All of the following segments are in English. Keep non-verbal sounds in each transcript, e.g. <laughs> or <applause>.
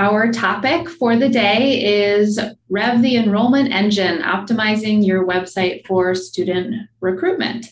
Our topic for the day is Rev the Enrollment Engine, optimizing your website for student recruitment.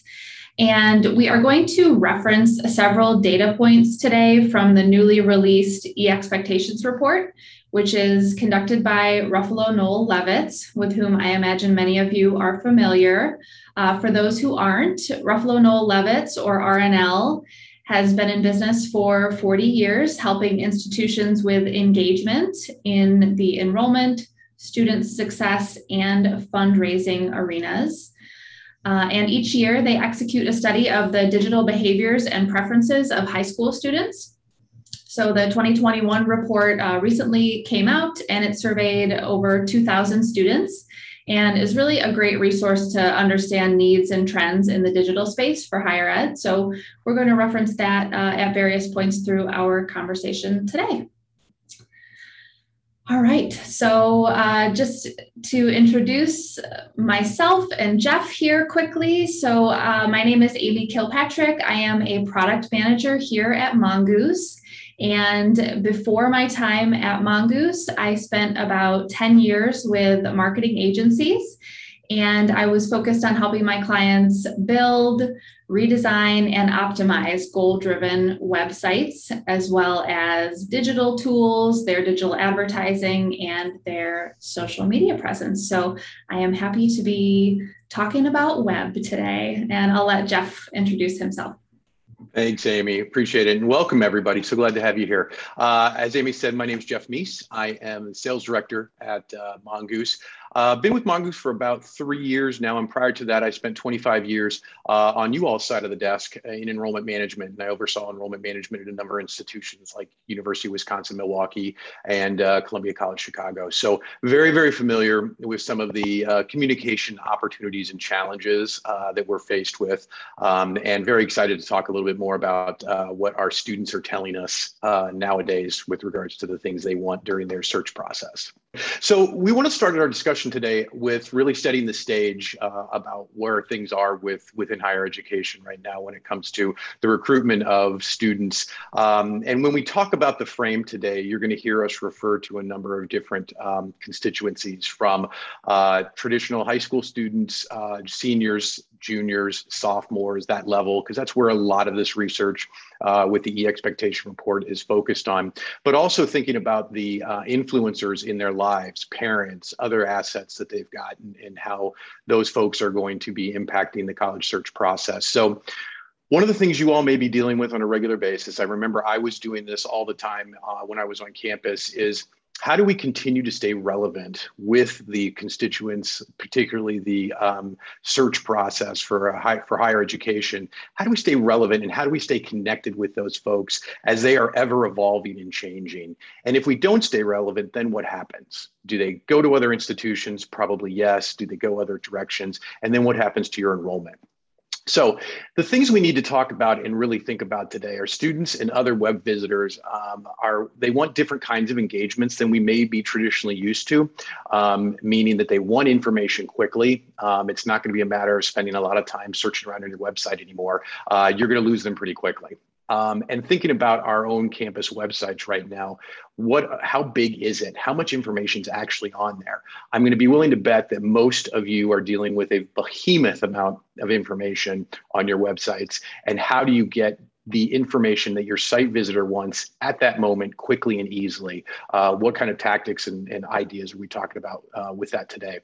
And we are going to reference several data points today from the newly released e-expectations report, which is conducted by Ruffalo Noel Levitz, with whom I imagine many of you are familiar. Uh, for those who aren't, Ruffalo Noel Levitz, or RNL, has been in business for 40 years, helping institutions with engagement in the enrollment, student success, and fundraising arenas. Uh, and each year they execute a study of the digital behaviors and preferences of high school students. So the 2021 report uh, recently came out and it surveyed over 2,000 students and is really a great resource to understand needs and trends in the digital space for higher ed. So we're going to reference that uh, at various points through our conversation today. All right, so uh, just to introduce myself and Jeff here quickly. So, uh, my name is Amy Kilpatrick. I am a product manager here at Mongoose. And before my time at Mongoose, I spent about 10 years with marketing agencies. And I was focused on helping my clients build, redesign, and optimize goal driven websites, as well as digital tools, their digital advertising, and their social media presence. So I am happy to be talking about web today, and I'll let Jeff introduce himself. Thanks, Amy. Appreciate it. And welcome, everybody. So glad to have you here. Uh, as Amy said, my name is Jeff Meese. I am sales director at uh, Mongoose. Uh, been with Mongoose for about three years now, and prior to that, I spent 25 years uh, on you all's side of the desk in enrollment management, and I oversaw enrollment management at a number of institutions like University of Wisconsin Milwaukee and uh, Columbia College Chicago. So very, very familiar with some of the uh, communication opportunities and challenges uh, that we're faced with, um, and very excited to talk a little bit more about uh, what our students are telling us nowadays with regards to the things they want during their search process. So we want to start our discussion today with really setting the stage uh, about where things are with within higher education right now when it comes to the recruitment of students. Um, and when we talk about the frame today, you're going to hear us refer to a number of different um, constituencies from uh, traditional high school students, uh, seniors, juniors, sophomores, that level, because that's where a lot of this research uh, with the e-expectation report is focused on, but also thinking about the uh, influencers in their lives, parents, other assets that they've got, and, and how those folks are going to be impacting the college search process. So one of the things you all may be dealing with on a regular basis, I remember I was doing this all the time uh, when I was on campus, is how do we continue to stay relevant with the constituents, particularly the um, search process for high, for higher education? How do we stay relevant and how do we stay connected with those folks as they are ever evolving and changing? And if we don't stay relevant, then what happens? Do they go to other institutions? Probably yes. Do they go other directions? And then what happens to your enrollment? So the things we need to talk about and really think about today are students and other web visitors um, are they want different kinds of engagements than we may be traditionally used to, um, meaning that they want information quickly. Um, it's not going to be a matter of spending a lot of time searching around on your website anymore. Uh, you're going to lose them pretty quickly. Um, and thinking about our own campus websites right now, what, how big is it? How much information is actually on there? I'm going to be willing to bet that most of you are dealing with a behemoth amount of information on your websites. And how do you get the information that your site visitor wants at that moment quickly and easily? Uh, what kind of tactics and, and, ideas are we talking about uh, with that today?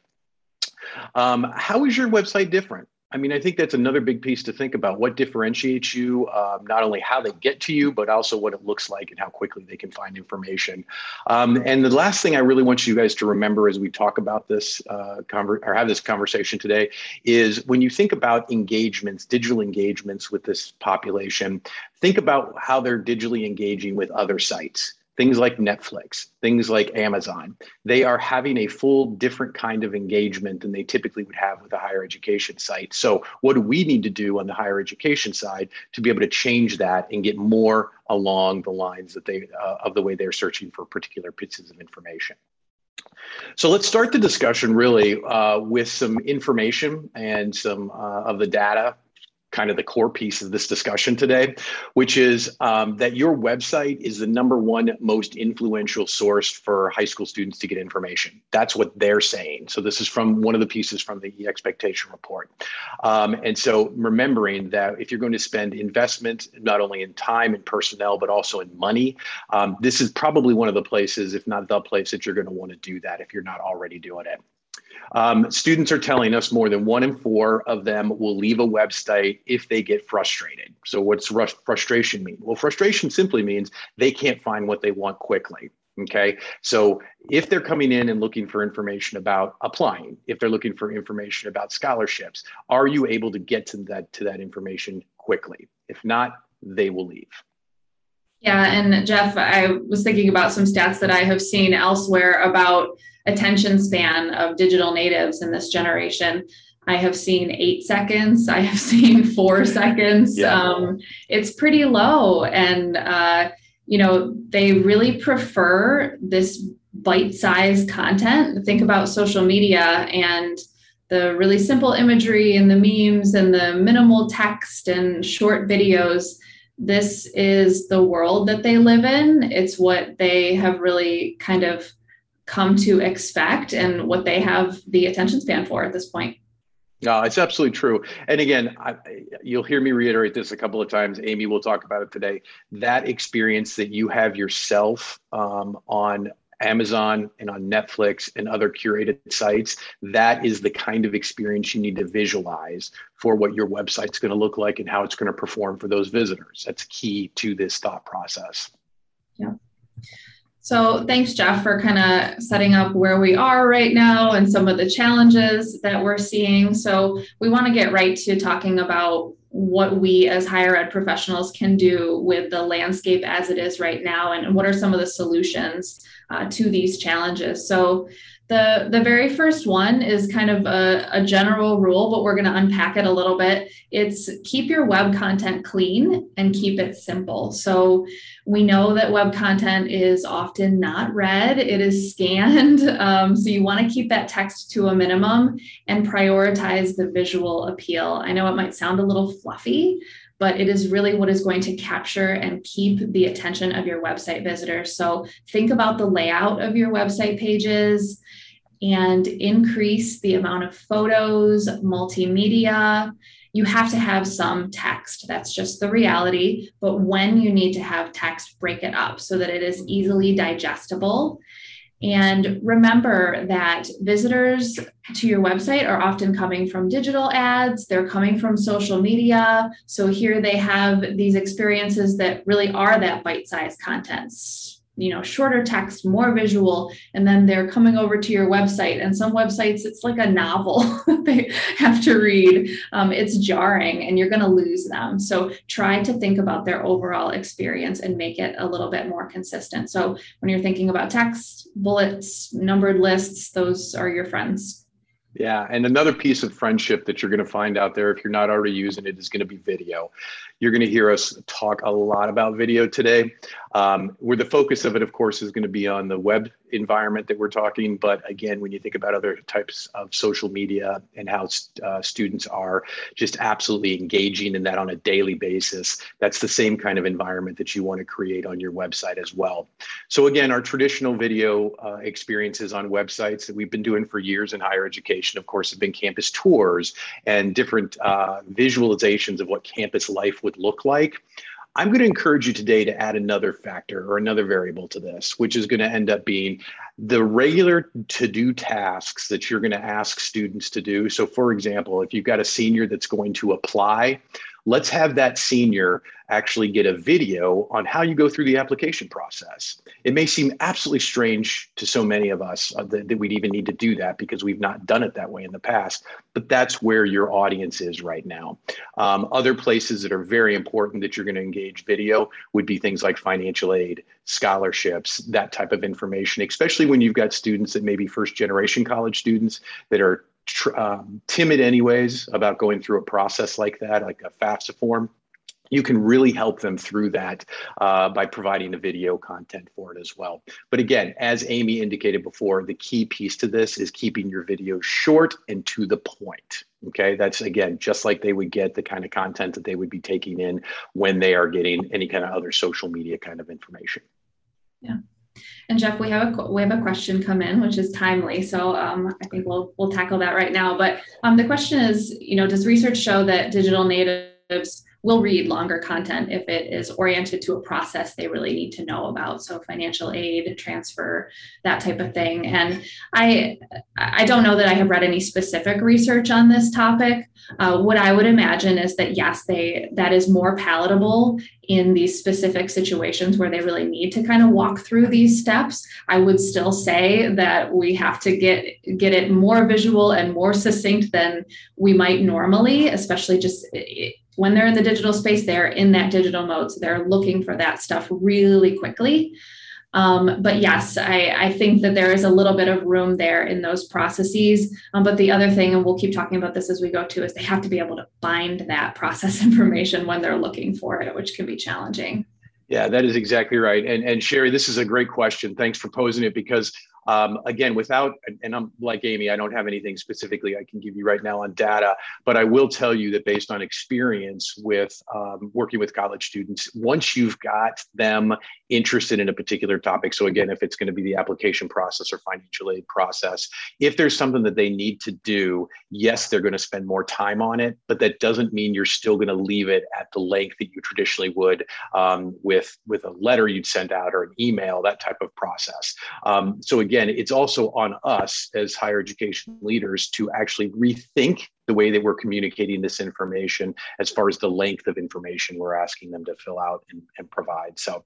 Um, how is your website different? I mean, I think that's another big piece to think about. What differentiates you, um, not only how they get to you, but also what it looks like and how quickly they can find information. Um, and the last thing I really want you guys to remember as we talk about this uh, conver- or have this conversation today is when you think about engagements, digital engagements with this population, think about how they're digitally engaging with other sites things like Netflix, things like Amazon, they are having a full different kind of engagement than they typically would have with a higher education site. So, what do we need to do on the higher education side to be able to change that and get more along the lines that they uh, of the way they're searching for particular pieces of information? So let's start the discussion really uh, with some information and some uh, of the data kind of the core piece of this discussion today, which is um, that your website is the number one most influential source for high school students to get information. That's what they're saying. So this is from one of the pieces from the expectation report. Um, and so remembering that if you're going to spend investment, not only in time and personnel, but also in money, um, this is probably one of the places, if not the place that you're going to want to do that if you're not already doing it. Um, students are telling us more than one in four of them will leave a website if they get frustrated. So, what's frustration mean? Well, frustration simply means they can't find what they want quickly. Okay. So, if they're coming in and looking for information about applying, if they're looking for information about scholarships, are you able to get to that to that information quickly? If not, they will leave. Yeah, and Jeff, I was thinking about some stats that I have seen elsewhere about attention span of digital natives in this generation. I have seen eight seconds. I have <laughs> seen four seconds. Yeah. Um, it's pretty low, and uh, you know they really prefer this bite-sized content. Think about social media and the really simple imagery and the memes and the minimal text and short videos. This is the world that they live in. It's what they have really kind of come to expect and what they have the attention span for at this point. No, it's absolutely true. And again, I, you'll hear me reiterate this a couple of times. Amy will talk about it today. That experience that you have yourself um, on Amazon and on Netflix and other curated sites, that is the kind of experience you need to visualize for what your website's going to look like and how it's going to perform for those visitors. That's key to this thought process. Yeah. So thanks, Jeff, for kind of setting up where we are right now and some of the challenges that we're seeing. So we want to get right to talking about what we as higher ed professionals can do with the landscape as it is right now and what are some of the solutions uh, to these challenges. So the, the very first one is kind of a, a general rule, but we're going to unpack it a little bit. It's keep your web content clean and keep it simple. So we know that web content is often not read, it is scanned. <laughs> Um, so you want to keep that text to a minimum and prioritize the visual appeal. I know it might sound a little fluffy, but it is really what is going to capture and keep the attention of your website visitors. So think about the layout of your website pages and increase the amount of photos, multimedia. You have to have some text. That's just the reality. But when you need to have text, break it up so that it is easily digestible and remember that visitors to your website are often coming from digital ads, they're coming from social media. So here they have these experiences that really are that bite sized contents you know shorter text more visual and then they're coming over to your website. And some websites it's like a novel <laughs> they have to read. Um, it's jarring and you're going to lose them. So try to think about their overall experience and make it a little bit more consistent. So when you're thinking about text bullets numbered lists those are your friends yeah, and another piece of friendship that you're going to find out there, if you're not already using it, is going to be video. You're going to hear us talk a lot about video today. Um, where the focus of it, of course, is going to be on the web environment that we're talking. But again, when you think about other types of social media and how uh, students are just absolutely engaging in that on a daily basis, that's the same kind of environment that you want to create on your website as well. So again, our traditional video uh, experiences on websites that we've been doing for years in higher education, of course, have been campus tours and different uh, visualizations of what campus life would look like. I'm going to encourage you today to add another factor or another variable to this, which is going to end up being the regular to do tasks that you're going to ask students to do. So, for example, if you've got a senior that's going to apply, let's have that senior actually get a video on how you go through the application process. It may seem absolutely strange to so many of us uh, that, that, we'd even need to do that because we've not done it that way in the past, but that's where your audience is right now. Um, other places that are very important that you're going to engage video would be things like financial aid, scholarships, that type of information, especially when you've got students that may be first generation college students that are tr- um, timid anyways about going through a process like that, like a FAFSA form you can really help them through that uh, by providing the video content for it as well. But again, as Amy indicated before, the key piece to this is keeping your video short and to the point. Okay, that's again, just like they would get the kind of content that they would be taking in when they are getting any kind of other social media kind of information. Yeah. And Jeff, we have a we have a question come in, which is timely. So um, I think we'll we'll tackle that right now. But um, the question is, you know, does research show that digital natives will read longer content if it is oriented to a process they really need to know about. So financial aid transfer that type of thing. And i i don't know that i have read any specific research on this topic. Uh, what i would imagine is that yes they that is more palatable in these specific situations where they really need to kind of walk through these steps. I would still say that we have to get get it more visual and more succinct than we might normally especially just when they're in the digital space, they're in that digital mode. So they're looking for that stuff really quickly. Um, but yes, I, I, think that there is a little bit of room there in those processes. Um, but the other thing, and we'll keep talking about this as we go too, is they have to be able to find that <laughs> process information when they're looking for it, which can be challenging. Yeah, that is exactly right. And, and Sherry, this is a great question. Thanks for posing it because um, again, without, and I'm like Amy, I don't have anything specifically I can give you right now on data, but I will tell you that based on experience with um, working with college students, once you've got them interested in a particular topic, so again, if it's going to be the application process or financial aid process, if there's something that they need to do, yes, they're going to spend more time on it, but that doesn't mean you're still going to leave it at the length that you traditionally would um, with, with a letter you'd send out or an email, that type of process. Um, so again, again, it's also on us as higher education leaders to actually rethink the way that we're communicating this information as far as the length of information we're asking them to fill out and, and provide. So,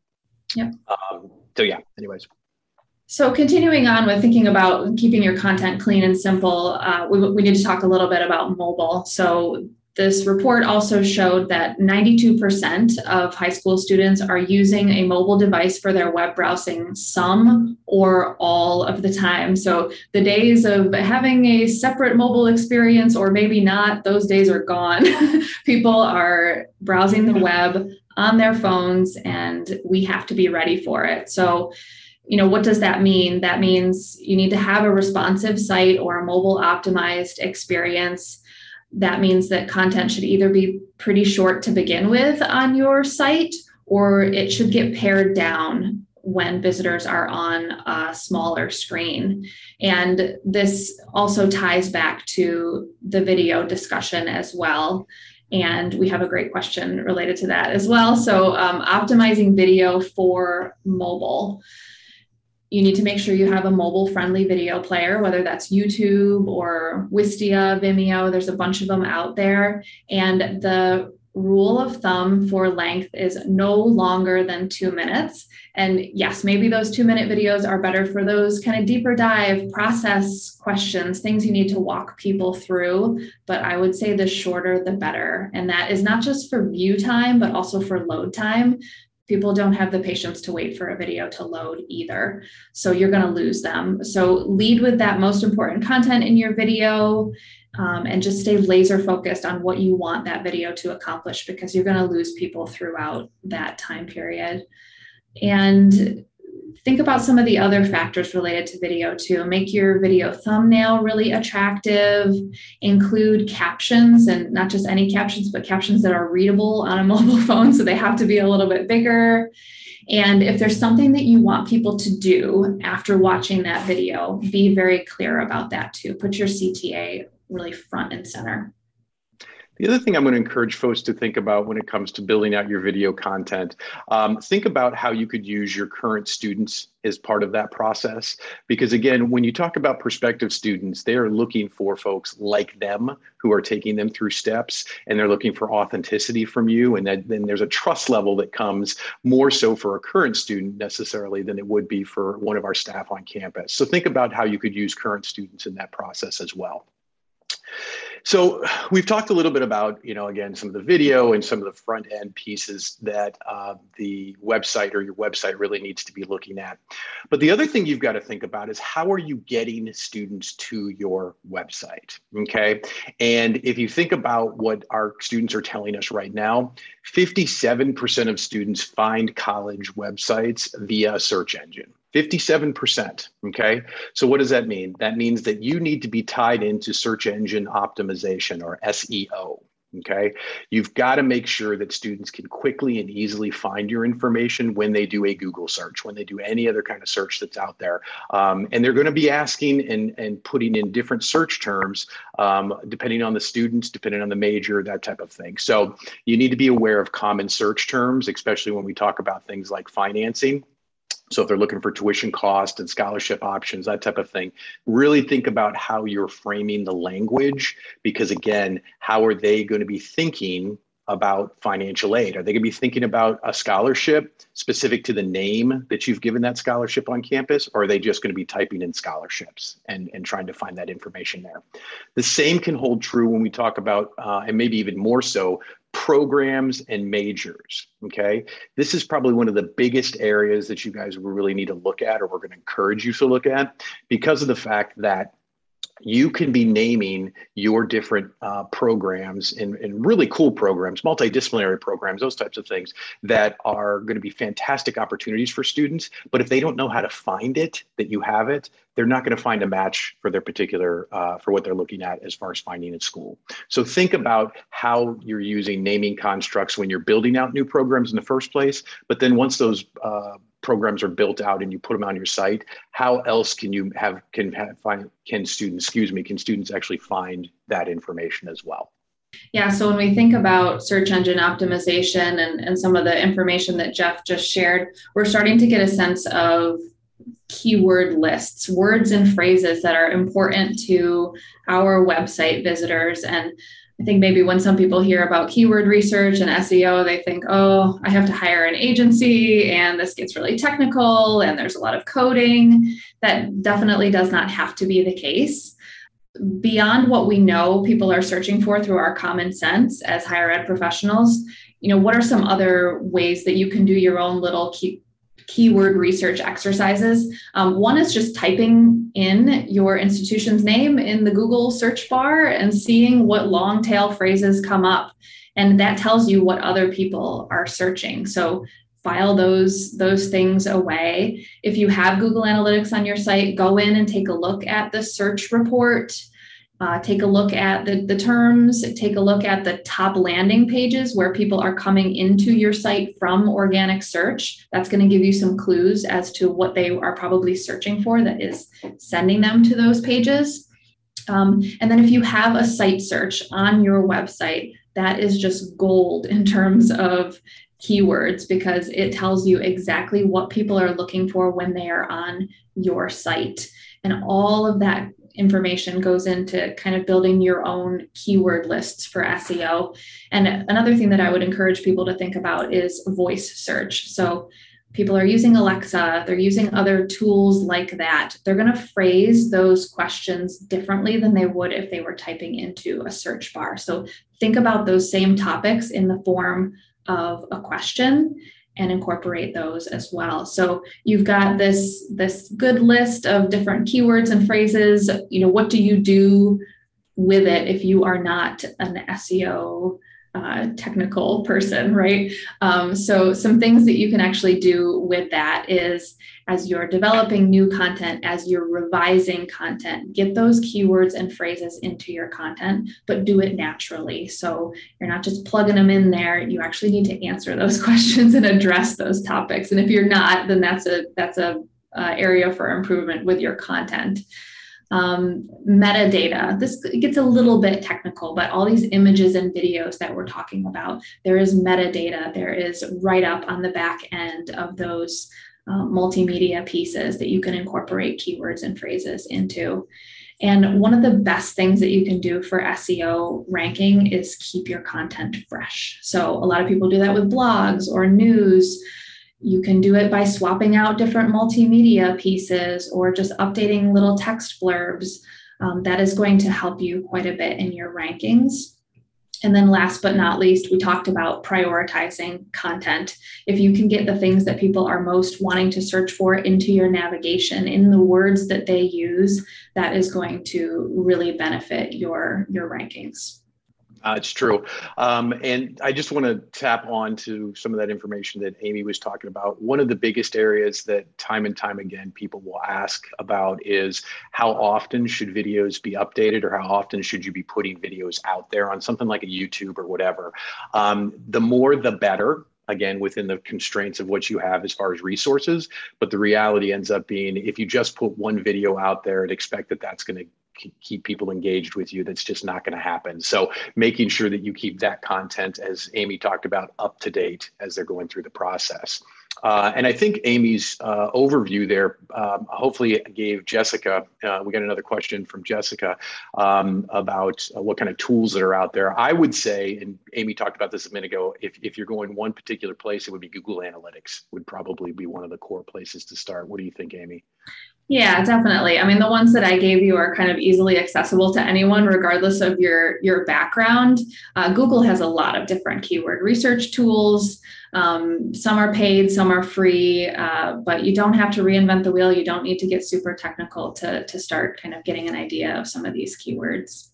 yeah. Um, so yeah. Anyways. So continuing on with thinking about keeping your content clean and simple, uh, we, we need to talk a little bit about mobile. So this report also showed that 92% of high school students are using a mobile device for their web browsing some or all of the time. So the days of having a separate mobile experience or maybe not, those days are gone. <laughs> People are browsing the web on their phones and we have to be ready for it. So you know what does that mean that means you need to have a responsive site or a mobile optimized experience that means that content should either be pretty short to begin with on your site or it should get pared down when visitors are on a smaller screen. And this also ties back to the video discussion as well. And we have a great question related to that as well. So, um, optimizing video for mobile you need to make sure you have a mobile friendly video player, whether that's YouTube or Wistia, Vimeo. There's a bunch of them out there. And the rule of thumb for length is no longer than two minutes. And yes, maybe those two minute videos are better for those kind of deeper dive process questions, things you need to walk people through. But I would say the shorter, the better. And that is not just for view time, but also for load time people don't have the patience to wait for a video to load either. So you're going to lose them. So lead with that most important content in your video um, and just stay laser focused on what you want that video to accomplish because you're going to lose people throughout that time period. And think about some of the other factors related to video too. Make your video thumbnail really attractive, include captions and not just any captions, but captions that are readable on a <laughs> mobile phone. So they have to be a little bit bigger. And if there's something that you want people to do after watching that video, be very clear about that too. Put your CTA really front and center. The other thing I'm going to encourage folks to think about when it comes to building out your video content, um, think about how you could use your current students as part of that process. Because again, when you talk about prospective students, they are looking for folks like them who are taking them through steps and they're looking for authenticity from you. And then there's a trust level that comes more so for a current student necessarily than it would be for one of our staff on campus. So think about how you could use current students in that process as well. So we've talked a little bit about, you know, again, some of the video and some of the front end pieces that uh, the website or your website really needs to be looking at. But the other thing you've got to think about is how are you getting students to your website? Okay. And if you think about what our students are telling us right now, 57% of students find college websites via search engine. 57%. Okay. So, what does that mean? That means that you need to be tied into search engine optimization or SEO. Okay. You've got to make sure that students can quickly and easily find your information when they do a Google search, when they do any other kind of search that's out there. Um, and they're going to be asking and, and putting in different search terms um, depending on the students, depending on the major, that type of thing. So, you need to be aware of common search terms, especially when we talk about things like financing. So if they're looking for tuition cost and scholarship options, that type of thing, really think about how you're framing the language because again, how are they going to be thinking about financial aid? Are they going to be thinking about a scholarship specific to the name that you've given that scholarship on campus? Or are they just going to be typing in scholarships and, and trying to find that information there? The same can hold true when we talk about, uh, and maybe even more so, programs and majors. Okay. This is probably one of the biggest areas that you guys really need to look at, or we're going to encourage you to look at because of the fact that you can be naming your different uh, programs and, and, really cool programs, multidisciplinary programs, those types of things that are going to be fantastic opportunities for students. But if they don't know how to find it, that you have it, they're not going to find a match for their particular, uh, for what they're looking at as far as finding in school. So think about how you're using naming constructs when you're building out new programs in the first place. But then once those uh, programs are built out and you put them on your site how else can you have can have, find can students excuse me can students actually find that information as well yeah so when we think about search engine optimization and, and some of the information that jeff just shared we're starting to get a sense of keyword lists words and phrases that are important to our website visitors and I think maybe when some people hear about keyword research and SEO, they think, oh, I have to hire an agency and this gets really technical and there's a lot of coding. That definitely does not have to be the case. Beyond what we know people are searching for through our common sense as higher ed professionals, you know, what are some other ways that you can do your own little key, keyword research exercises. Um, one is just typing in your institution's name in the Google search bar and seeing what long tail phrases come up. And that tells you what other people are searching. So file those those things away. If you have Google Analytics on your site, go in and take a look at the search report uh, take a look at the, the terms, take a look at the top landing pages where people are coming into your site from organic search. That's going to give you some clues as to what they are probably searching for that is sending them to those pages. Um, and then if you have a site search on your website, that is just gold in terms of keywords because it tells you exactly what people are looking for when they are on your site. And all of that information goes into kind of building your own keyword lists for SEO. And another thing that I would encourage people to think about is voice search. So people are using Alexa, they're using other tools like that. They're going to phrase those questions differently than they would if they were typing into a search bar. So think about those same topics in the form of a question and incorporate those as well. So you've got this this good list of different keywords and phrases. You know, what do you do with it if you are not an SEO technical person, right? Um, so some things that you can actually do with that is as you're developing new content, as you're revising content, get those keywords and phrases into your content, but do it naturally. So you're not just plugging them in there. You actually need to answer those <laughs> questions and address those topics. And if you're not, then that's a that's a uh, area for improvement with your content. Um, metadata. This gets a little bit technical, but all these images and videos that we're talking about, there is metadata. There is write up on the back end of those uh, multimedia pieces that you can incorporate keywords and phrases into. And one of the best things that you can do for SEO ranking is keep your content fresh. So, a lot of people do that with blogs or news. You can do it by swapping out different multimedia pieces or just updating little text blurbs. Um, that is going to help you quite a bit in your rankings. And then last but not least, we talked about prioritizing content. If you can get the things that people are most wanting to search for into your navigation in the words that they use, that is going to really benefit your, your rankings. Uh, it's true. Um, and I just want to tap on to some of that information that Amy was talking about. One of the biggest areas that time and time again people will ask about is how often should videos be updated or how often should you be putting videos out there on something like a YouTube or whatever. Um, the more the better again within the constraints of what you have as far as resources but the reality ends up being if you just put one video out there and expect that that's going to keep people engaged with you that's just not going to happen so making sure that you keep that content as amy talked about up to date as they're going through the process uh, and I think Amy's uh, overview there um, hopefully gave Jessica, uh, we got another question from Jessica um, about uh, what kind of tools that are out there. I would say, and Amy talked about this a minute ago, if, if you're going one particular place, it would be Google Analytics would probably be one of the core places to start. What do you think, Amy? Yeah, definitely. I mean, the ones that I gave you are kind of easily accessible to anyone, regardless of your your background. Uh, Google has a lot of different keyword research tools. Um, some are paid, some are free, uh, but you don't have to reinvent the wheel. You don't need to get super technical to to start kind of getting an idea of some of these keywords.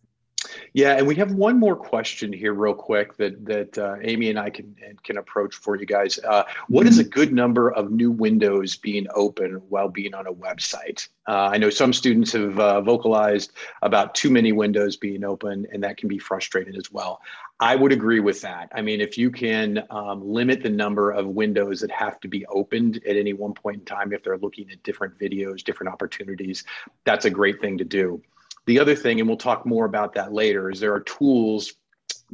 Yeah, and we have one more question here, real quick, that that uh, Amy and I can can approach for you guys. Uh, what is a good number of new windows being open while being on a website? Uh, I know some students have uh, vocalized about too many windows being open, and that can be frustrating as well. I would agree with that. I mean, if you can um, limit the number of windows that have to be opened at any one point in time, if they're looking at different videos, different opportunities, that's a great thing to do. The other thing, and we'll talk more about that later, is there are tools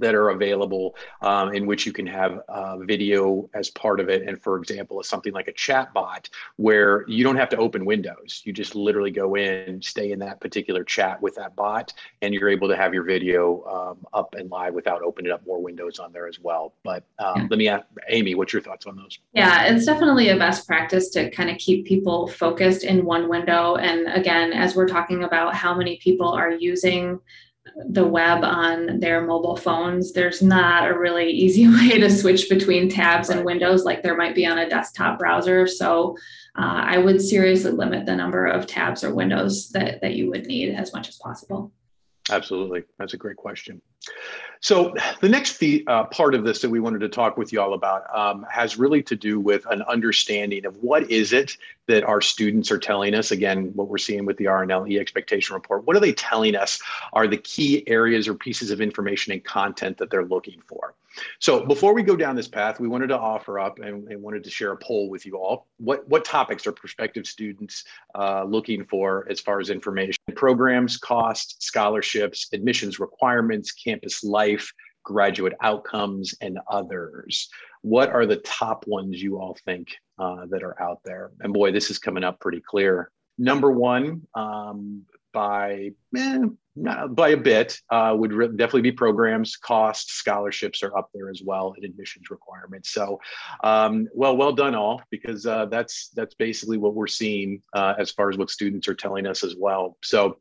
that are available um, in which you can have uh, video as part of it. And for example, something like a chat bot where you don't have to open Windows. You just literally go in, stay in that particular chat with that bot, and you're able to have your video um, up and live without opening up more windows on there as well. But um, let me ask Amy, what's your thoughts on those? Yeah, it's definitely a best practice to kind of keep people focused in one window. And again, as we're talking about how many people are using the web on their mobile phones, there's not a really easy <laughs> way to switch between tabs and windows like there might be on a desktop browser. So uh, I would seriously limit the number of tabs or windows that, that you would need as much as possible. Absolutely. That's a great question. So the next uh, part of this that we wanted to talk with you all about um, has really to do with an understanding of what is it that our students are telling us. Again, what we're seeing with the RNL e-expectation report, what are they telling us are the key areas or pieces of information and content that they're looking for? So before we go down this path, we wanted to offer up and, and wanted to share a poll with you all. What, what topics are prospective students uh, looking for as far as information? Programs, costs, scholarships, admissions requirements, campus life, graduate outcomes, and others. What are the top ones you all think uh, that are out there? And boy, this is coming up pretty clear. Number one, um, by eh, by a bit uh, would re- definitely be programs costs scholarships are up there as well and admissions requirements. So um, well well done all because uh, that's that's basically what we're seeing uh, as far as what students are telling us as well. So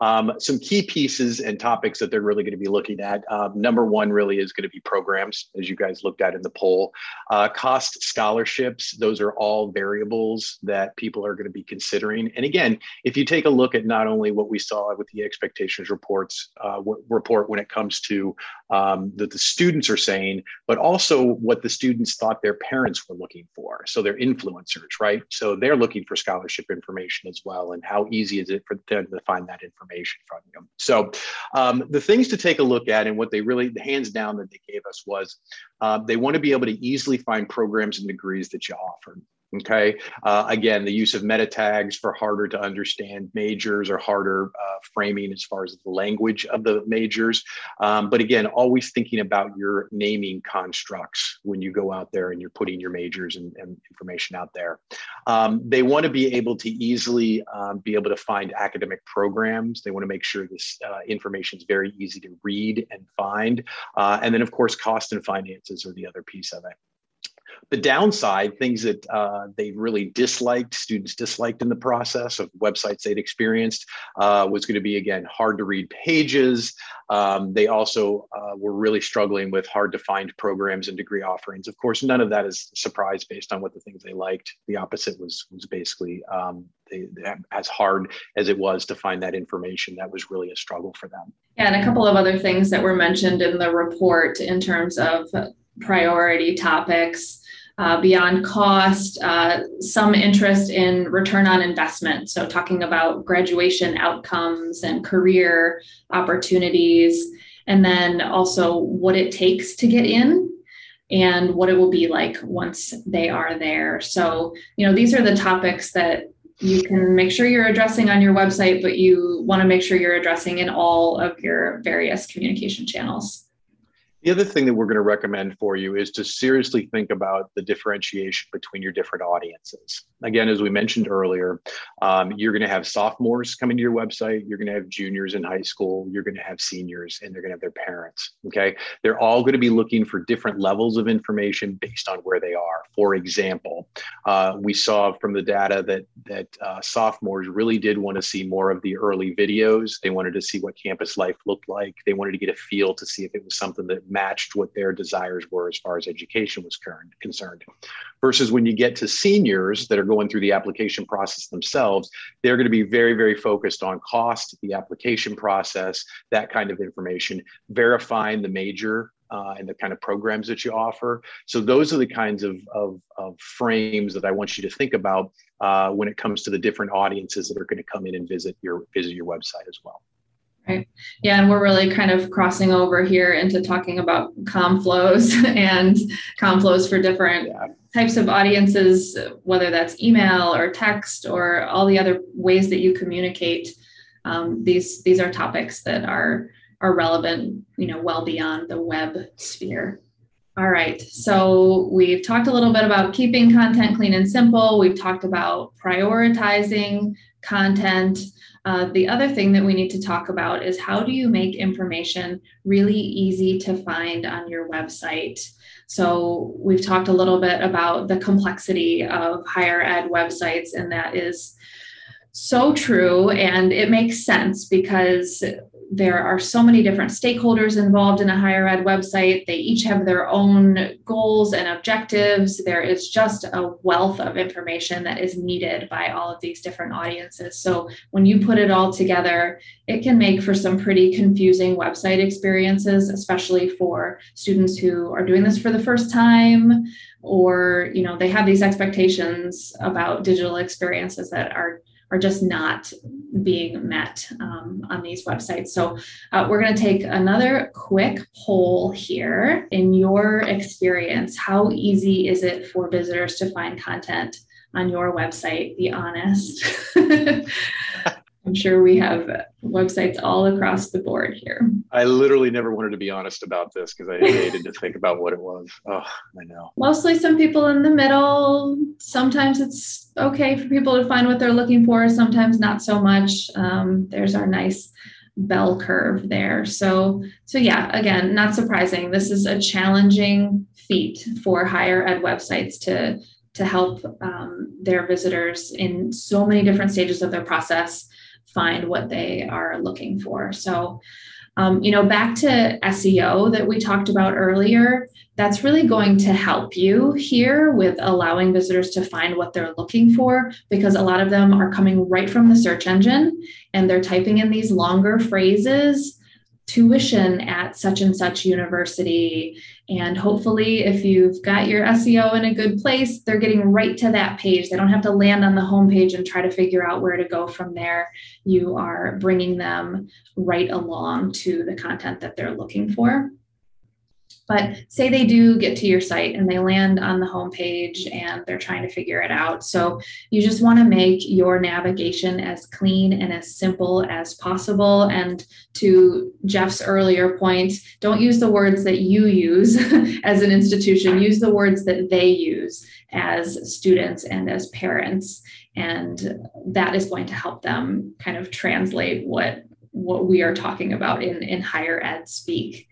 um, some key pieces and topics that they're really going to be looking at. Um, number one really is going to be programs, as you guys looked at in the poll. Uh, cost scholarships, those are all variables that people are going to be considering. And again, if you take a look at not only what we saw with the expectations reports uh, report when it comes to um, that the students are saying, but also what the students thought their parents were looking for. So they're influencers, right? So they're looking for scholarship information as well. And how easy is it for them to find that information from you? So um, the things to take a look at and what they really, the hands down that they gave us was uh, they want to be able to easily find programs and degrees that you offer. Okay. Uh, again, the use of meta tags for harder to understand majors or harder uh, framing as far as the language of the majors. Um, but again, always thinking about your naming constructs when you go out there and you're putting your majors and, and information out there. Um, they want to be able to easily um, be able to find academic programs. They want to make sure this uh, information is very easy to read and find. Uh, and then, of course, cost and finances are the other piece of it. The downside, things that uh, they really disliked, students disliked in the process of websites they'd experienced, uh, was going to be again hard to read pages. Um, they also uh, were really struggling with hard to find programs and degree offerings. Of course, none of that is surprise based on what the things they liked. The opposite was was basically um, they, as hard as it was to find that information. That was really a struggle for them. Yeah, and a couple of other things that were mentioned in the report in terms of priority topics. Uh, beyond cost, uh, some interest in return on investment. So, talking about graduation outcomes and career opportunities, and then also what it takes to get in and what it will be like once they are there. So, you know, these are the topics that you can make sure you're addressing on your website, but you want to make sure you're addressing in all of your various communication channels. The other thing that we're going to recommend for you is to seriously think about the differentiation between your different audiences. Again, as we mentioned earlier, um, you're going to have sophomores coming to your website, you're going to have juniors in high school, you're going to have seniors, and they're going to have their parents. Okay. They're all going to be looking for different levels of information based on where they are. For example, uh, we saw from the data that, that uh, sophomores really did want to see more of the early videos. They wanted to see what campus life looked like, they wanted to get a feel to see if it was something that matched what their desires were as far as education was concerned. Versus when you get to seniors that are going through the application process themselves, they're going to be very, very focused on cost, the application process, that kind of information, verifying the major uh, and the kind of programs that you offer. So those are the kinds of, of, of frames that I want you to think about uh, when it comes to the different audiences that are going to come in and visit your visit your website as well. Right. Yeah, and we're really kind of crossing over here into talking about com flows <laughs> and com flows for different yeah. types of audiences, whether that's email or text or all the other ways that you communicate. Um, these these are topics that are are relevant, you know, well beyond the web sphere. All right. So we've talked a little bit about keeping content clean and simple. We've talked about prioritizing content. Uh, the other thing that we need to talk about is how do you make information really easy to find on your website? So, we've talked a little bit about the complexity of higher ed websites, and that is so true. And it makes sense because there are so many different stakeholders involved in a higher ed website. They each have their own goals and objectives. There is just a wealth of information that is needed by all of these different audiences. So when you put it all together, it can make for some pretty confusing website experiences, especially for students who are doing this for the first time or you know they have these expectations about digital experiences that are are just not being met um, on these websites. So uh, we're going to take another quick poll here. In your experience, how easy is it for visitors to find content on your website? Be honest. <laughs> I'm sure we have websites all across the board here. I literally never wanted to be honest about this because I hated to think about what it was. Oh, I know. Mostly some people in the middle. Sometimes it's okay for people to find what they're looking for, sometimes not so much. Um, there's our nice bell curve there. So, so yeah, again, not surprising. This is a challenging feat for higher ed websites to to help um, their visitors in so many different stages of their process find what they are looking for. So, um, you know, back to SEO that we talked about earlier, that's really going to help you here with allowing visitors to find what they're looking for because a lot of them are coming right from the search engine and they're typing in these longer phrases tuition at such and such university. And hopefully, if you've got your SEO in a good place, they're getting right to that page. They don't have to land on the homepage and try to figure out where to go from there. You are bringing them right along to the content that they're looking for. But say they do get to your site and they land on the homepage and they're trying to figure it out. So you just want to make your navigation as clean and as simple as possible. And to Jeff's earlier point, don't use the words that you use <laughs> as an institution, use the words that they use as students and as parents. And that is going to help them kind of translate what what we are talking about in, in higher ed speak.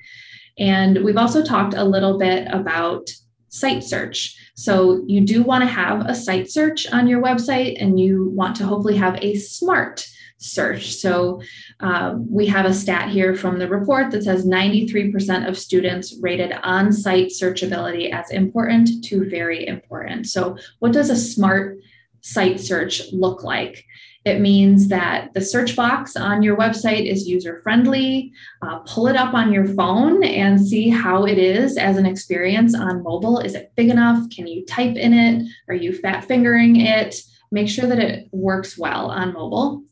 And we've also talked a little bit about site search. So you do want to have a site search on your website and you want to hopefully have a smart search. So uh, we have a stat here from the report that says 93% of students rated on site searchability as important to very important. So, what does a smart site search look like? It means that the search box on your website is user friendly. Uh, pull it up on your phone and see how it is as an experience on mobile. Is it big enough? Can you type in it? Are you fat fingering it? Make sure that it works well on mobile.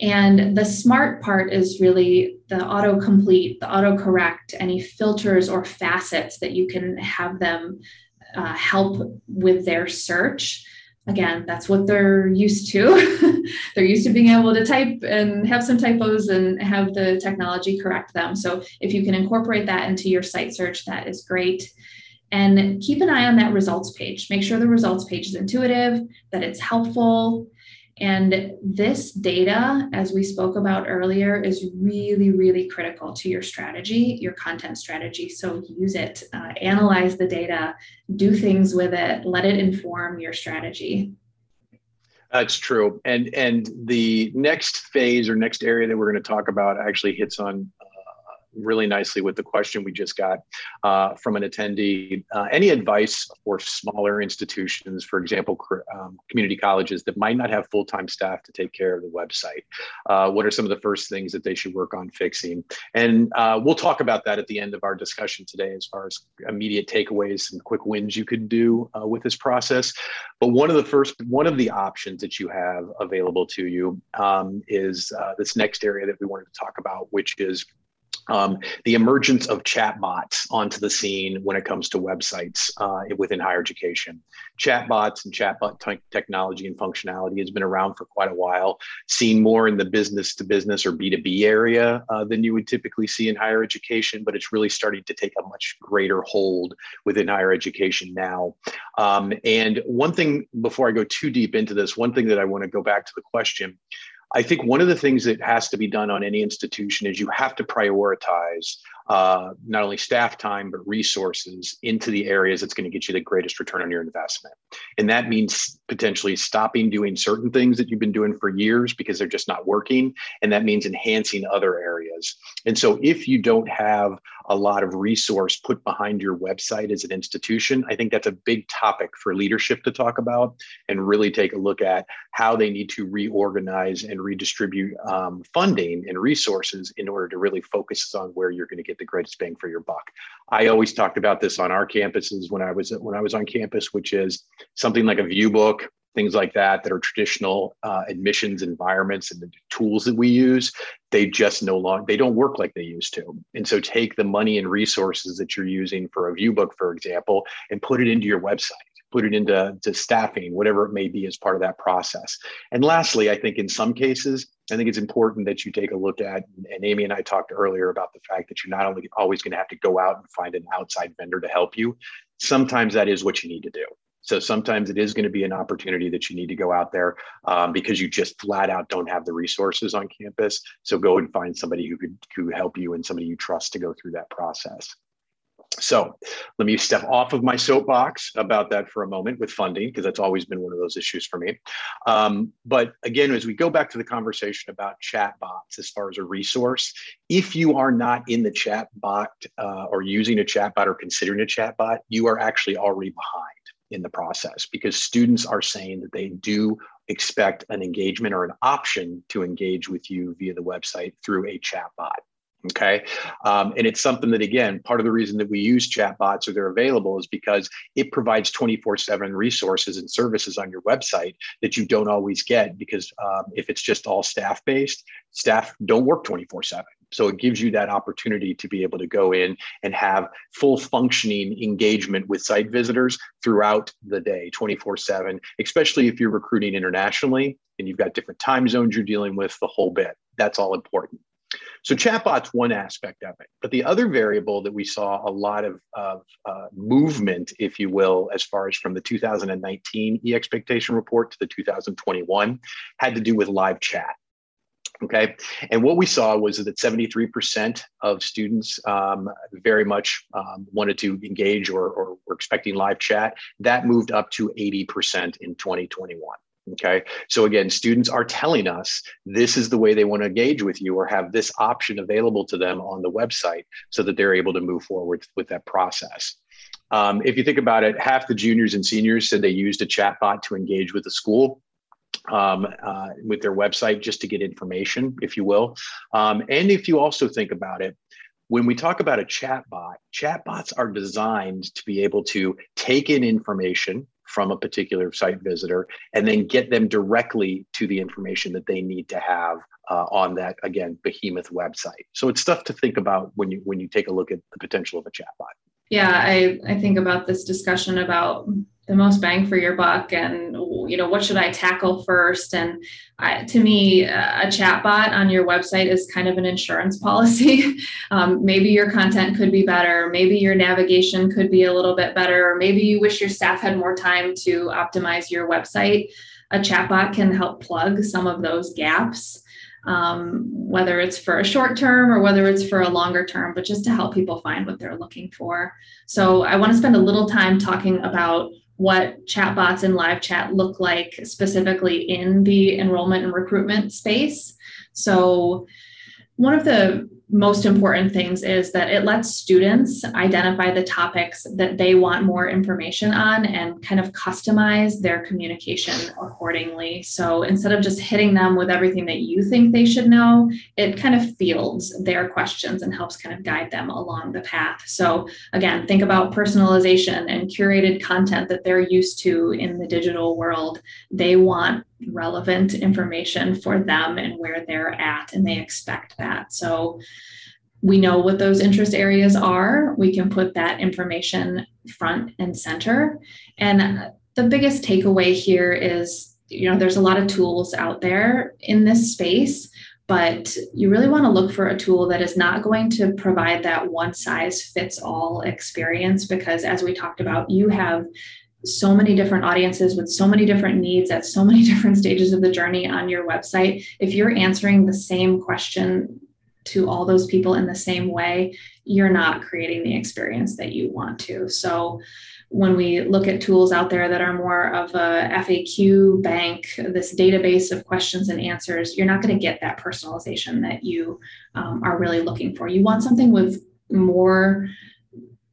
And the smart part is really the autocomplete, the autocorrect, any filters or facets that you can have them uh, help with their search. Again, that's what they're used to. <laughs> they're used to being able to type and have some typos and have the technology correct them. So if you can incorporate that into your site search, that is great. And keep an eye on that results page. Make sure the results page is intuitive, that it's helpful, and this data, as we spoke about earlier, is really, really critical to your strategy, your content strategy. So use it, uh, analyze the data, do things with it, let it inform your strategy. That's true. And and the next phase or next area that we're going to talk about actually hits on really nicely with the question we just got uh, from an attendee. Uh, any advice for smaller institutions, for example, um, community colleges that might not have full time staff to take care of the website? Uh, what are some of the first things that they should work on fixing? And uh, we'll talk about that at the end of our discussion today as far as immediate takeaways and quick wins you could do uh, with this process. But one of the first, one of the options that you have available to you um, is uh, this next area that we wanted to talk about, which is um, the emergence of chatbots onto the scene when it comes to websites uh, within higher education. Chatbots and chatbot te- technology and functionality has been around for quite a while, seen more in the business to business or B2B area uh, than you would typically see in higher education, but it's really starting to take a much greater hold within higher education now. Um, and one thing, before I go too deep into this, one thing that I want to go back to the question I think one of the things that has to be done on any institution is you have to prioritize uh, not only staff time, but resources into the areas that's going to get you the greatest return on your investment. And that means potentially stopping doing certain things that you've been doing for years because they're just not working. And that means enhancing other areas. And so if you don't have a lot of resource put behind your website as an institution, I think that's a big topic for leadership to talk about and really take a look at how they need to reorganize and redistribute um, funding and resources in order to really focus on where you're going to get the greatest bang for your buck. I always talked about this on our campuses when I was when I was on campus, which is something like a view book, things like that that are traditional uh, admissions environments and the tools that we use. They just no longer they don't work like they used to. And so take the money and resources that you're using for a view book for example and put it into your website put it into to staffing whatever it may be as part of that process and lastly i think in some cases I think it's important that you take a look at, and Amy and I talked earlier about the fact that you're not only always going to have to go out and find an outside vendor to help you. Sometimes that is what you need to do. So sometimes it is going to be an opportunity that you need to go out there um, because you just flat out don't have the resources on campus. So go and find somebody who could, who help you and somebody you trust to go through that process. So let me step off of my soapbox about that for a moment with funding, because that's always been one of those issues for me. Um, but again, as we go back to the conversation about chatbots as far as a resource, if you are not in the chatbot uh, or using a chatbot or considering a chatbot, you are actually already behind in the process because students are saying that they do expect an engagement or an option to engage with you via the website through a chatbot. Okay. Um, and it's something that, again, part of the reason that we use chatbots or they're available is because it provides 24 7 resources and services on your website that you don't always get because um, if it's just all staff based, staff don't work 24 7. So it gives you that opportunity to be able to go in and have full functioning engagement with site visitors throughout the day, 24 7, especially if you're recruiting internationally and you've got different time zones you're dealing with, the whole bit. That's all important. So chatbot's one aspect of it, but the other variable that we saw a lot of, of uh, movement, if you will, as far as from the 2019 e-expectation report to the 2021, had to do with live chat. Okay. And what we saw was that 73% of students um, very much um, wanted to engage or, or were expecting live chat. That moved up to 80% in 2021. Okay. So again, students are telling us this is the way they want to engage with you or have this option available to them on the website so that they're able to move forward with that process. Um, if you think about it, half the juniors and seniors said they used a chatbot to engage with the school um, uh, with their website just to get information, if you will. Um, and if you also think about it, when we talk about a chatbot, chatbots are designed to be able to take in information from a particular site visitor and then get them directly to the information that they need to have uh, on that again behemoth website. So it's stuff to think about when you when you take a look at the potential of a chatbot. Yeah i i think about this discussion about the most bang for your buck and you know what should i tackle first? And to me a chatbot on your website is kind of an insurance <laughs> policy. Um, maybe your content could be better. Maybe your navigation could be a little bit better. Maybe you wish your staff had more time to optimize your website. A chatbot can help plug some of those gaps um, whether it's for a short term or whether it's for a longer term, but just to help people find what they're looking for. So I want to spend a little time talking about what chatbots and live chat look like specifically in the enrollment and recruitment space. So, one of the most important things is that it lets students identify the topics that they want more information on and kind of customize their communication accordingly. So instead of just hitting them with everything that you think they should know, it kind of fields their questions and helps kind of guide them along the path. So again, think about personalization and curated content that they're used to in the digital world. They want relevant information for them and where they're at, and they expect that. So we know what those interest areas are. We can put that information front and center. And the biggest takeaway here is you know, there's a lot of tools out there in this space, but you really want to look for a tool that is not going to provide that one size fits all experience because, as we talked about, you have so many different audiences with so many different needs at so many <laughs> different stages of the journey on your website. If you're answering the same question to all those people in the same way, you're not creating the experience that you want to. So, when we look at tools out there that are more of a FAQ bank, this database of questions and answers, you're not going to get that personalization that you um, are really looking for. You want something with more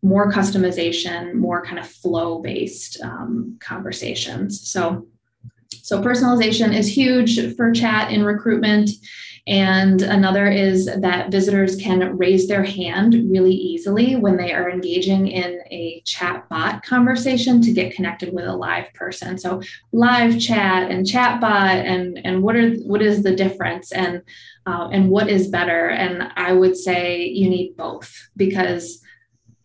more customization, more kind of flow based um, conversations. So, so personalization is huge for chat in recruitment. And another is that visitors can raise their hand really easily when they are engaging in a chat bot conversation to get connected with a live person. So live chat and chat bot and, and what are what is the difference and uh, and what is better? And I would say you need both because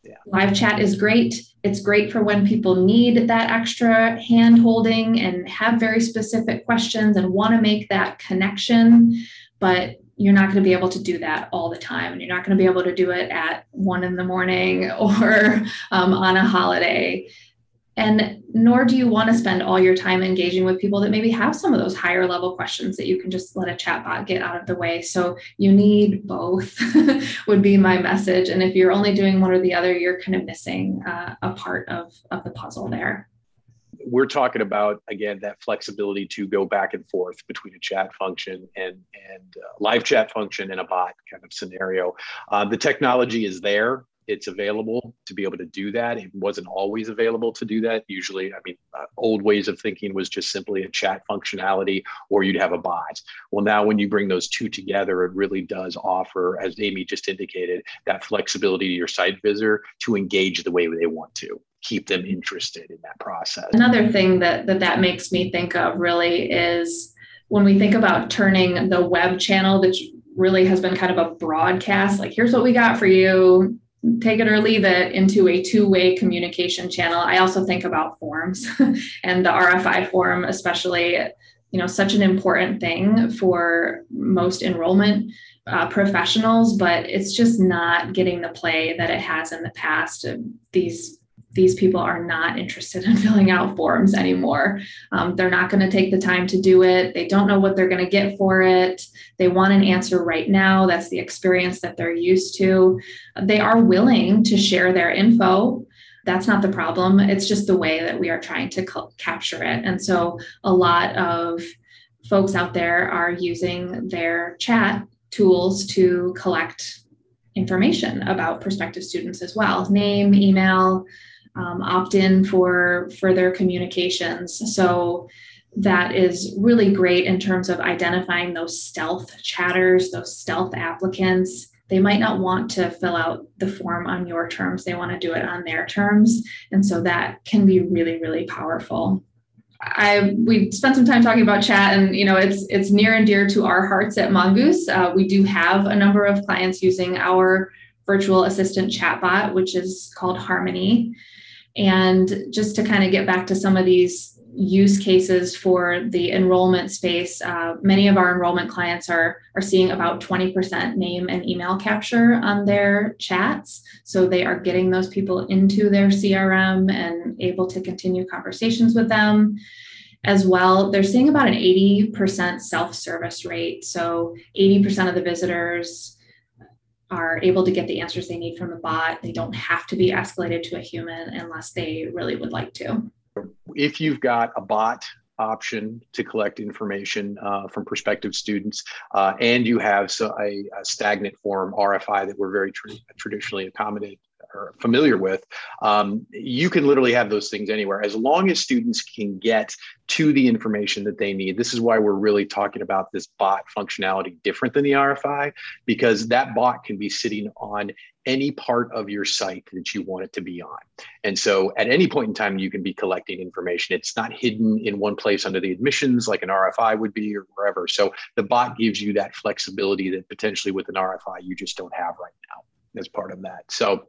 yeah. Live chat is great. It's great for when people need that extra hand holding and have very specific questions and want to make that connection. But you're not going to be able to do that all the time. And you're not going to be able to do it at one in the morning <laughs> or um, on a holiday. And nor do you want to spend all your time engaging with people that maybe have some of those higher level questions that you can just let a chatbot get out of the way. So you need both, <laughs> would be my message. And if you're only doing one or the other, you're kind of missing uh, a part of, of the puzzle there. We're talking about again that flexibility to go back and forth between a chat function and and uh, live chat function and a bot kind of scenario. Uh, the technology is there it's available to be able to do that. It wasn't always available to do that. Usually, I mean, uh, old ways of thinking was just simply a chat functionality, or you'd have a bot. Well, now when you bring those two together, it really does offer, as Amy just indicated, that flexibility to your site visitor to engage the way they want to keep them interested in that process. Another thing that that, that makes me think of really is when we think about turning the web channel, which really has been kind of a broadcast, like here's what we got for you take it or leave it into a two-way communication channel. I also think about forms <laughs> and the rfi form especially you know such an important thing for most enrollment uh, professionals but it's just not getting the play that it has in the past these these people are not interested in <laughs> filling out forms anymore. Um, they're not going to take the time to do it. They don't know what they're going to get for it. They want an answer right now. That's the experience that they're used to. They are willing to share their info. That's not the problem. It's just the way that we are trying to capture it. And so a lot of folks out there are using their chat tools to collect information about prospective students as well name, email, um, opt in for further communications. So that is really great in terms of identifying those stealth chatters, those stealth applicants. They might not want to fill out the form on your terms, they want to do it on their terms. And so that can be really, really powerful. I we spent some time talking about chat, and you know it's it's near and dear to our hearts at Mongoose. Uh, we do have a number of clients using our virtual assistant chatbot, which is called Harmony. And just to kind of get back to some of these use cases for the enrollment space, uh, many of our enrollment clients are, are seeing about 20% name and email capture on their chats. So they are getting those people into their CRM and able to continue conversations with them. As well, they're seeing about an 80% self service rate. So 80% of the visitors are able to get the answers they need from the bot. They don't have to be escalated to a human unless they really would like to if you've got a bot option to collect information uh, from prospective students, uh, and you have so a, a, stagnant form RFI that we're very tra- traditionally accommodated or familiar with, um, you can literally have those things anywhere as long as students can get to the information that they need. This is why we're really talking about this bot functionality different than the RFI, because that bot can be sitting on any part of your site that you want it to be on. And so at any point in time, you can be collecting information. It's not hidden in one place under the admissions like an RFI would be or wherever. So the bot gives you that flexibility that potentially with an RFI, you just don't have right now as part of that. So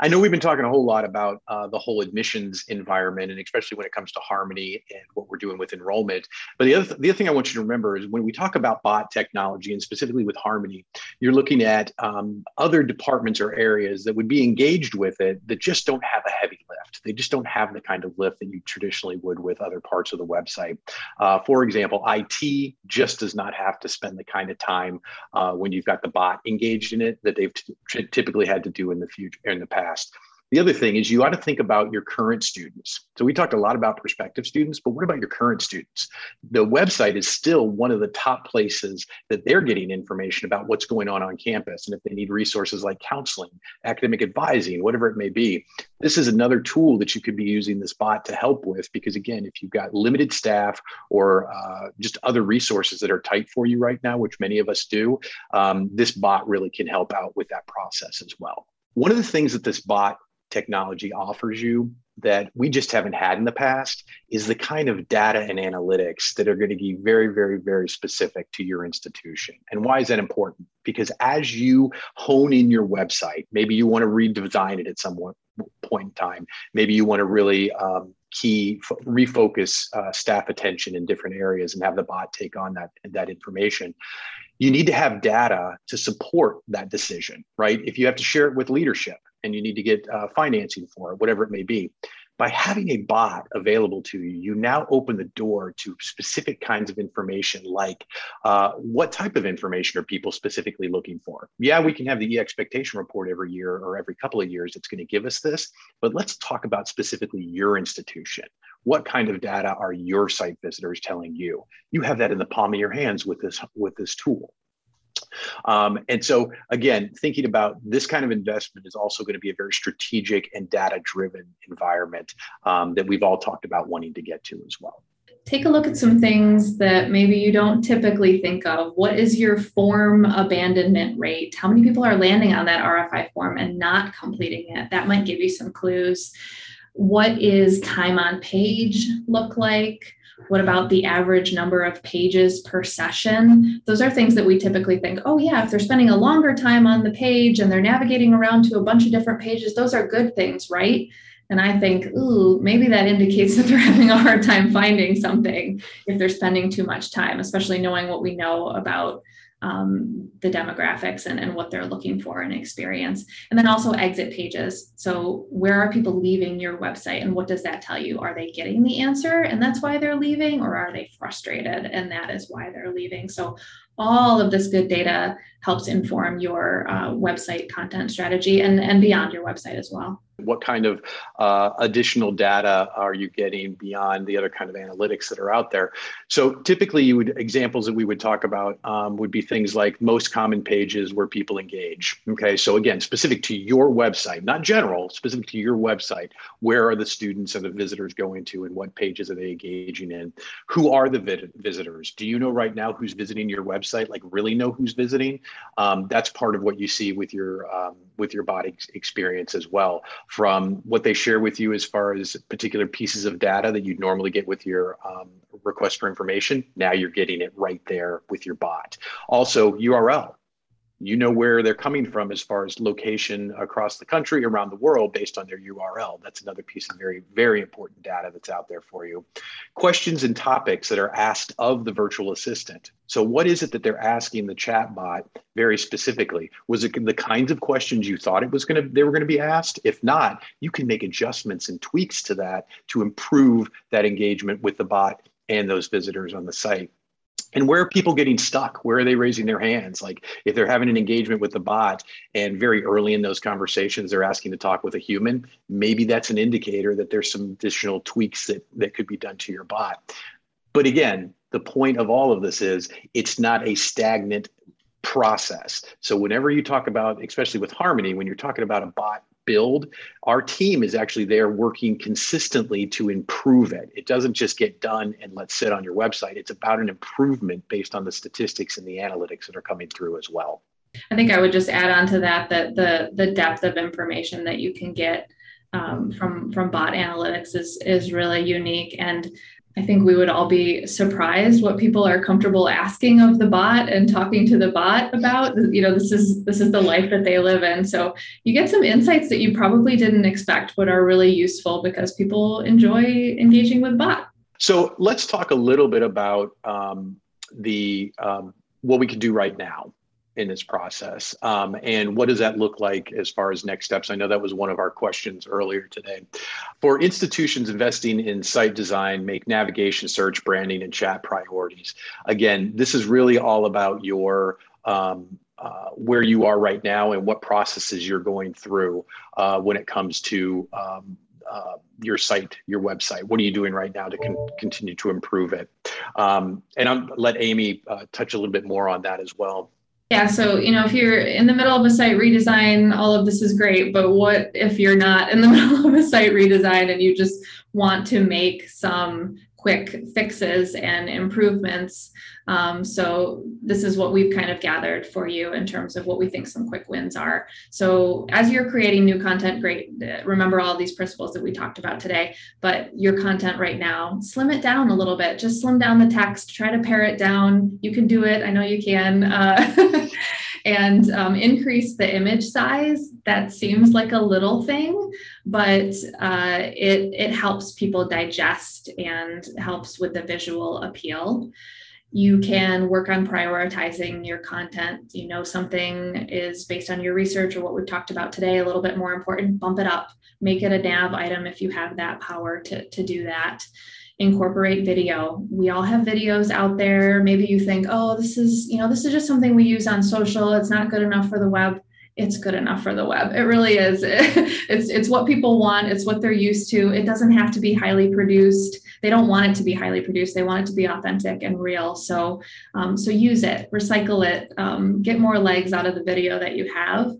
I know we've been talking a whole lot about uh, the whole admissions environment, and especially when it comes to Harmony and what we're doing with enrollment. But the other, th- the other thing I want you to remember is when we talk about bot technology, and specifically with Harmony, you're looking at um, other departments or areas that would be engaged with it that just don't have a heavy lift. They just don't have the kind of lift that you traditionally would with other parts of the website. Uh, for example, IT just does not have to spend the kind of time uh, when you've got the bot engaged in it that they've t- typically had to do in the future in the past. The other thing is you ought to think about your current students. So we talked a lot about prospective students, but what about your current students? The website is still one of the top places that they're getting information about what's going on on campus. And if they need resources like counseling, academic advising, whatever it may be, this is another tool that you could be using this bot to help with. Because again, if you've got limited staff or uh, just other resources that are tight for you right now, which many of us do, um, this bot really can help out with that process as well. One of the things that this bot technology offers you that we just haven't had in the past is the kind of data and analytics that are going to be very, very, very specific to your institution. And why is that important? Because as you hone in your website, maybe you want to redesign it at some point in time, maybe you want to really um, key refocus uh, staff attention in different areas and have the bot take on that that information you need to have data to support that decision, right? If you have to share it with leadership and you need to get uh, financing for it, whatever it may be, by having a bot available to you, you now open the door to specific kinds of information like uh, what type of information are people specifically looking for? Yeah, we can have the e-expectation report every year or every couple of years. It's going to give us this, but let's talk about specifically your institution. What kind of data are your site visitors telling you? You have that in the palm of your hands with this, with this tool. Um, and so, again, thinking about this kind of investment is also going to be a very strategic and data driven environment um, that we've all talked about wanting to get to as well. Take a look at some things that maybe you don't typically think of. What is your form abandonment rate? How many people are landing on that RFI form and not completing it? That might give you some clues. What is time on page look like? What about the average number of pages per session? Those are things that we typically think, oh, yeah, if they're spending a longer time on the page and they're navigating around to a bunch of different pages, those are good things, right? And I think, ooh, maybe that indicates <laughs> that they're having a hard time finding something if they're spending too much time, especially knowing what we know about um, the demographics and, and what they're looking for and experience. And then also exit pages. So, where are people leaving your website and what does that tell you? Are they getting the answer and that's why they're leaving, or are they frustrated and that is why they're leaving? So, all of this good data helps inform your uh, website content strategy and, and beyond your website as well. What kind of uh, additional data are you getting beyond the other kind of analytics that are out there? So typically, you would examples that we would talk about um, would be things like most common pages where people engage. Okay, so again, specific to your website, not general, specific to your website. Where are the students and the visitors going to, and what pages are they engaging in? Who are the visitors? Do you know right now who's visiting your website? Like, really know who's visiting? Um, that's part of what you see with your um, with your body experience as well from what they share with you as far as particular pieces of data that you'd normally get with your um, request for information. Now you're getting it right there with your bot. Also, URL you know where they're coming from as far as location across the country, around the world, based on their URL. That's another piece of very, very important data that's out there for you. Questions and topics that are asked of the virtual assistant. So, what is it that they're asking the chatbot very specifically? Was it the kinds of questions you thought it was going to they were going to be asked? If not, you can make adjustments and tweaks to that to improve that engagement with the bot and those visitors on the site and where are people getting stuck? Where are they raising their hands? Like if they're having an engagement with the bot and very early in those conversations they're asking to talk with a human maybe that's an indicator that there's some additional tweaks that that could be done to your bot. But again the point of all of this is it's not a stagnant process. So whenever you talk about especially with harmony when you're talking about a bot build, our team is actually there working consistently to improve it. It doesn't just get done and let's sit on your website. It's about an improvement based on the statistics and the analytics that are coming through as well. I think I would just add on to that that the the depth of information that you can get um, from from bot analytics is is really unique and I think we would all be surprised what people are comfortable asking of the bot and talking to the bot about. You know, this is this is the life that they live in. So you get some insights that you probably didn't expect, but are really useful because people enjoy engaging with bot. So let's talk a little bit about um, the um, what we can do right now in this process um, and what does that look like as far as next steps i know that was one of our questions earlier today for institutions investing in site design make navigation search branding and chat priorities again this is really all about your um, uh, where you are right now and what processes you're going through uh, when it comes to um, uh, your site, your website? What are you doing right now to con- continue to improve it? Um, and I'll let Amy uh, touch a little bit more on that as well. Yeah, so you know, if you're in the middle of a site redesign, all of this is great. But what if you're not in the <laughs> middle of a site redesign and you just want to make some quick fixes and improvements. Um, so this is what we've kind of gathered for you in terms of what we think some quick wins are. So as you're creating new content, great. Remember all these principles that we talked about today, but your content right now, slim it down a little bit. Just slim down the text, try to pare it down. You can do it. I know you can. Uh, <laughs> and um, increase the image size. That seems like a little thing, but uh, it, it helps people digest and helps with the visual appeal. You can work on prioritizing your content. You know, something is based on your research or what we've talked about today a little bit more important, bump it up, make it a nav item if you have that power to, to do that incorporate video. We all have videos out there. Maybe you think, oh, this is, you know, this is just something we use on social. It's not good enough for the web. It's good enough for the web. It really is. <laughs> it's it's what people want. It's what they're used to. It doesn't have to be highly produced. They don't want it to be highly produced. They want it to be authentic and real. So um, so use it, recycle it, um, get more legs out of the video that you have.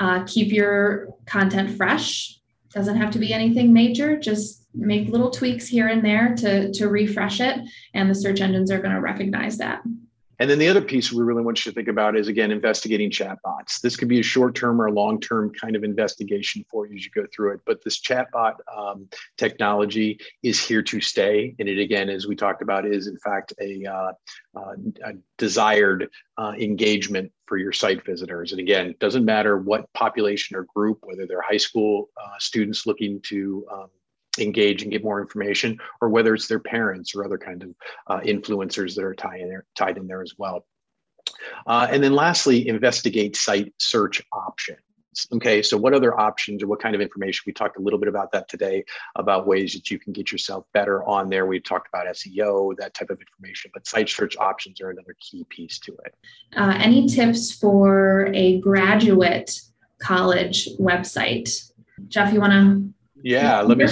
Uh, keep your content fresh. Doesn't have to be anything major. Just make little tweaks here and there to, to refresh it, and the search engines are going to recognize that. And then the other piece we really want you to think about is again investigating chatbots. This could be a short-term or long-term kind of investigation for you as you go through it. But this chatbot um, technology is here to stay, and it again, as we talked about, is in fact a, uh, uh, a desired uh, engagement for your site visitors. And again, it doesn't matter what population or group, whether they're high school uh, students looking to um, engage and get more information, or whether it's their parents or other kind of uh, influencers that are tied in there, tied in there as well. Uh, and then lastly, investigate site search options. Okay, so what other options or what kind of information? We talked a little bit about that today about ways that you can get yourself better on there. We talked about SEO, that type of information, but site search options are another key piece to it. Uh, any tips for a graduate college website? Jeff, you want to? Yeah, let me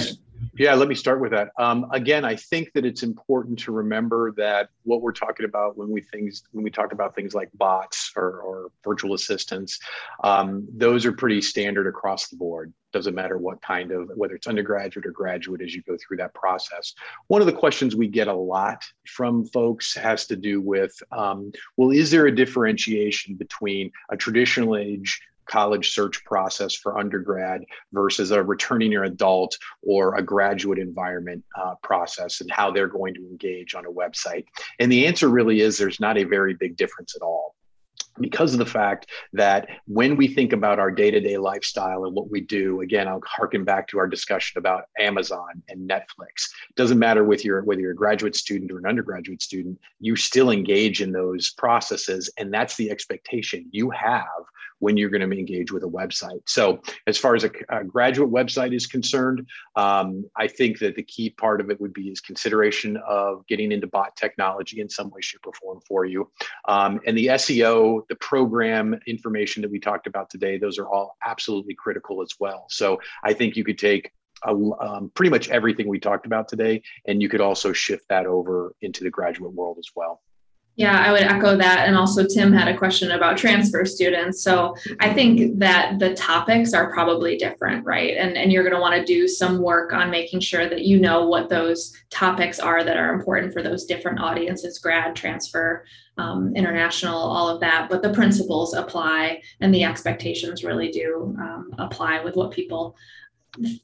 yeah, let me start with that. Um, again, I think that it's important to remember that what we're talking about when we things when we talk about things like bots or, or virtual assistants, um, those are pretty standard across the board. Doesn't matter what kind of whether it's undergraduate or graduate as you go through that process. One of the questions we get a lot from folks has to do with, um, well, is there a differentiation between a traditional age college search process for undergrad versus a returning your adult or a graduate environment uh, process and how they're going to engage on a website? And the answer really is there's not a very big difference at all because of the fact that when we think about our day-to-day lifestyle and what we do again i'll harken back to our discussion about amazon and netflix it doesn't matter with your whether you're a graduate student or an undergraduate student you still engage in those processes and that's the expectation you have when you're going to engage with a website. So, as far as a, a graduate website is concerned, um, I think that the key part of it would be is consideration of getting into bot technology in some way, shape, or form for you. Um, and the SEO, the program information that we talked about today, those are all absolutely critical as well. So, I think you could take a, um, pretty much everything we talked about today, and you could also shift that over into the graduate world as well. Yeah, I would echo that. And also, Tim had a question about transfer students. So I think that the topics are probably different, right? And, and you're going to want to do some work on making sure that you know what those topics are that are important for those different audiences grad, transfer, um, international, all of that. But the principles apply and the expectations really do um, apply with what people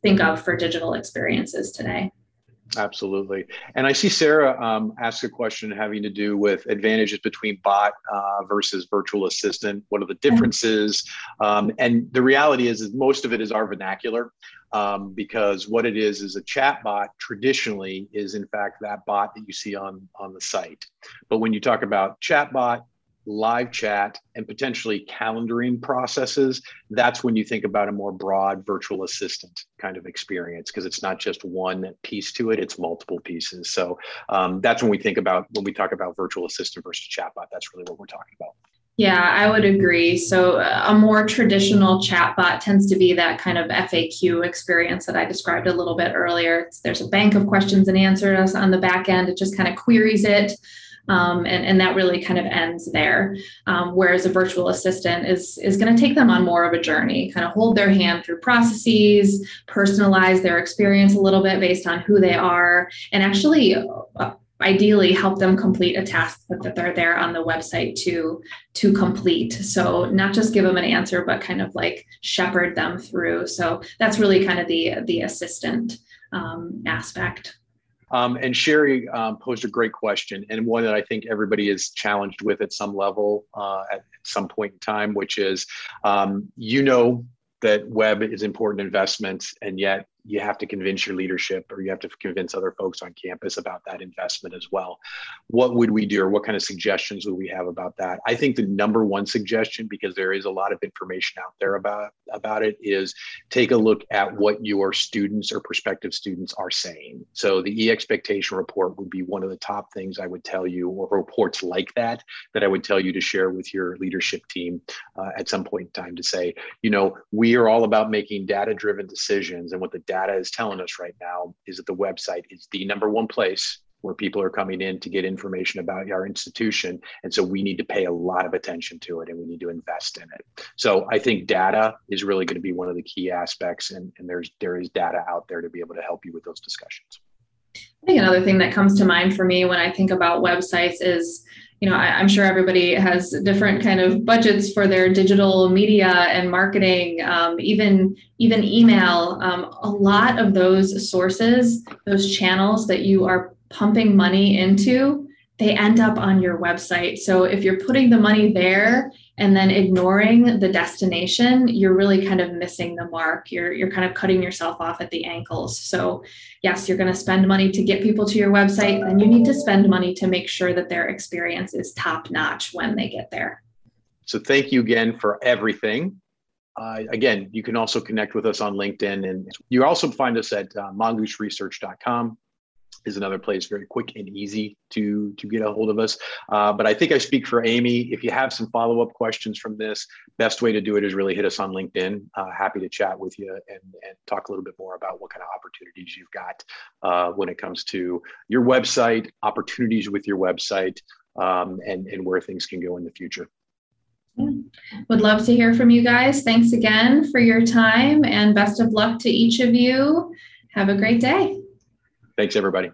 think of for digital experiences today. Absolutely. And I see Sarah um, ask a question having to do with advantages between bot uh, versus virtual assistant. What are the differences? Um, and the reality is, is most of it is our vernacular um, because what it is is a chat bot traditionally is in fact that bot that you see on, on the site. But when you talk about chat bot, live chat, and potentially calendaring processes, that's when you think about a more broad virtual assistant kind of experience because it's not just one piece to it, it's multiple pieces. So um, that's when we think about when we talk about virtual assistant versus chatbot, that's really what we're talking about. Yeah, I would agree. So, a more traditional chatbot tends to be that kind of FAQ experience that I described a little bit earlier. There's a bank of questions and answers on the back end. It just kind of queries it um, and, and that really kind of ends there. Um, whereas a virtual assistant is, is going to take them on more of a journey, kind of hold their hand through processes, personalize their experience a little bit based on who they are, and actually uh, ideally help them complete a task that they're there on the website to to complete. So not just give them an answer but kind of like shepherd them through. So that's really kind of the the assistant um, aspect um, and Sherry um, posed a great question, and one that I think everybody is challenged with at some level uh, at some point in time, which is um, you know that web is important investment, and yet you have to convince your leadership or you have to convince other folks on campus about that investment as well. What would we do or what kind of suggestions would we have about that? I think the number one suggestion, because there is a lot of information out there about, about it, is take a look at what your students or prospective students are saying. So the e-expectation report would be one of the top things I would tell you, or reports like that, that I would tell you to share with your leadership team uh, at some point in time to say, you know, we are all about making data-driven decisions and what the data data is telling us right now is that the website is the number one place where people are coming in to get information about our institution. And so we need to pay a lot of attention to it and we need to invest in it. So I think data is really going to be one of the key aspects. And, and there's there is data out there to be able to help you with those discussions. I think another thing that comes to mind for me when I think about websites is you know I, am sure everybody has different kind of budgets for their digital media and marketing um, even even email. Um, a lot of those sources those channels that you are pumping money into they end up on your website. So if you're putting the money there and then ignoring the destination you're really kind of missing the mark. You're you're kind of cutting yourself off at the ankles. So yes you're going to spend money to get people to your website and you need to spend money to make sure that their experience is top notch when they get there. So thank you again for everything. Uh, again, you can also connect with us on LinkedIn, and you also find us at uh, mongooseresearch.com is another place very quick and easy to to get a hold of us uh, but i think i speak for amy if you have some follow-up questions from this best way to do it is really hit us on linkedin uh, happy to chat with you and, and talk a little bit more about what kind of opportunities you've got uh, when it comes to your website opportunities with your website um, and and where things can go in the future yeah. Would love to hear from you guys. Thanks again for your time and best of luck to each of you. Have a great day. Thanks, everybody.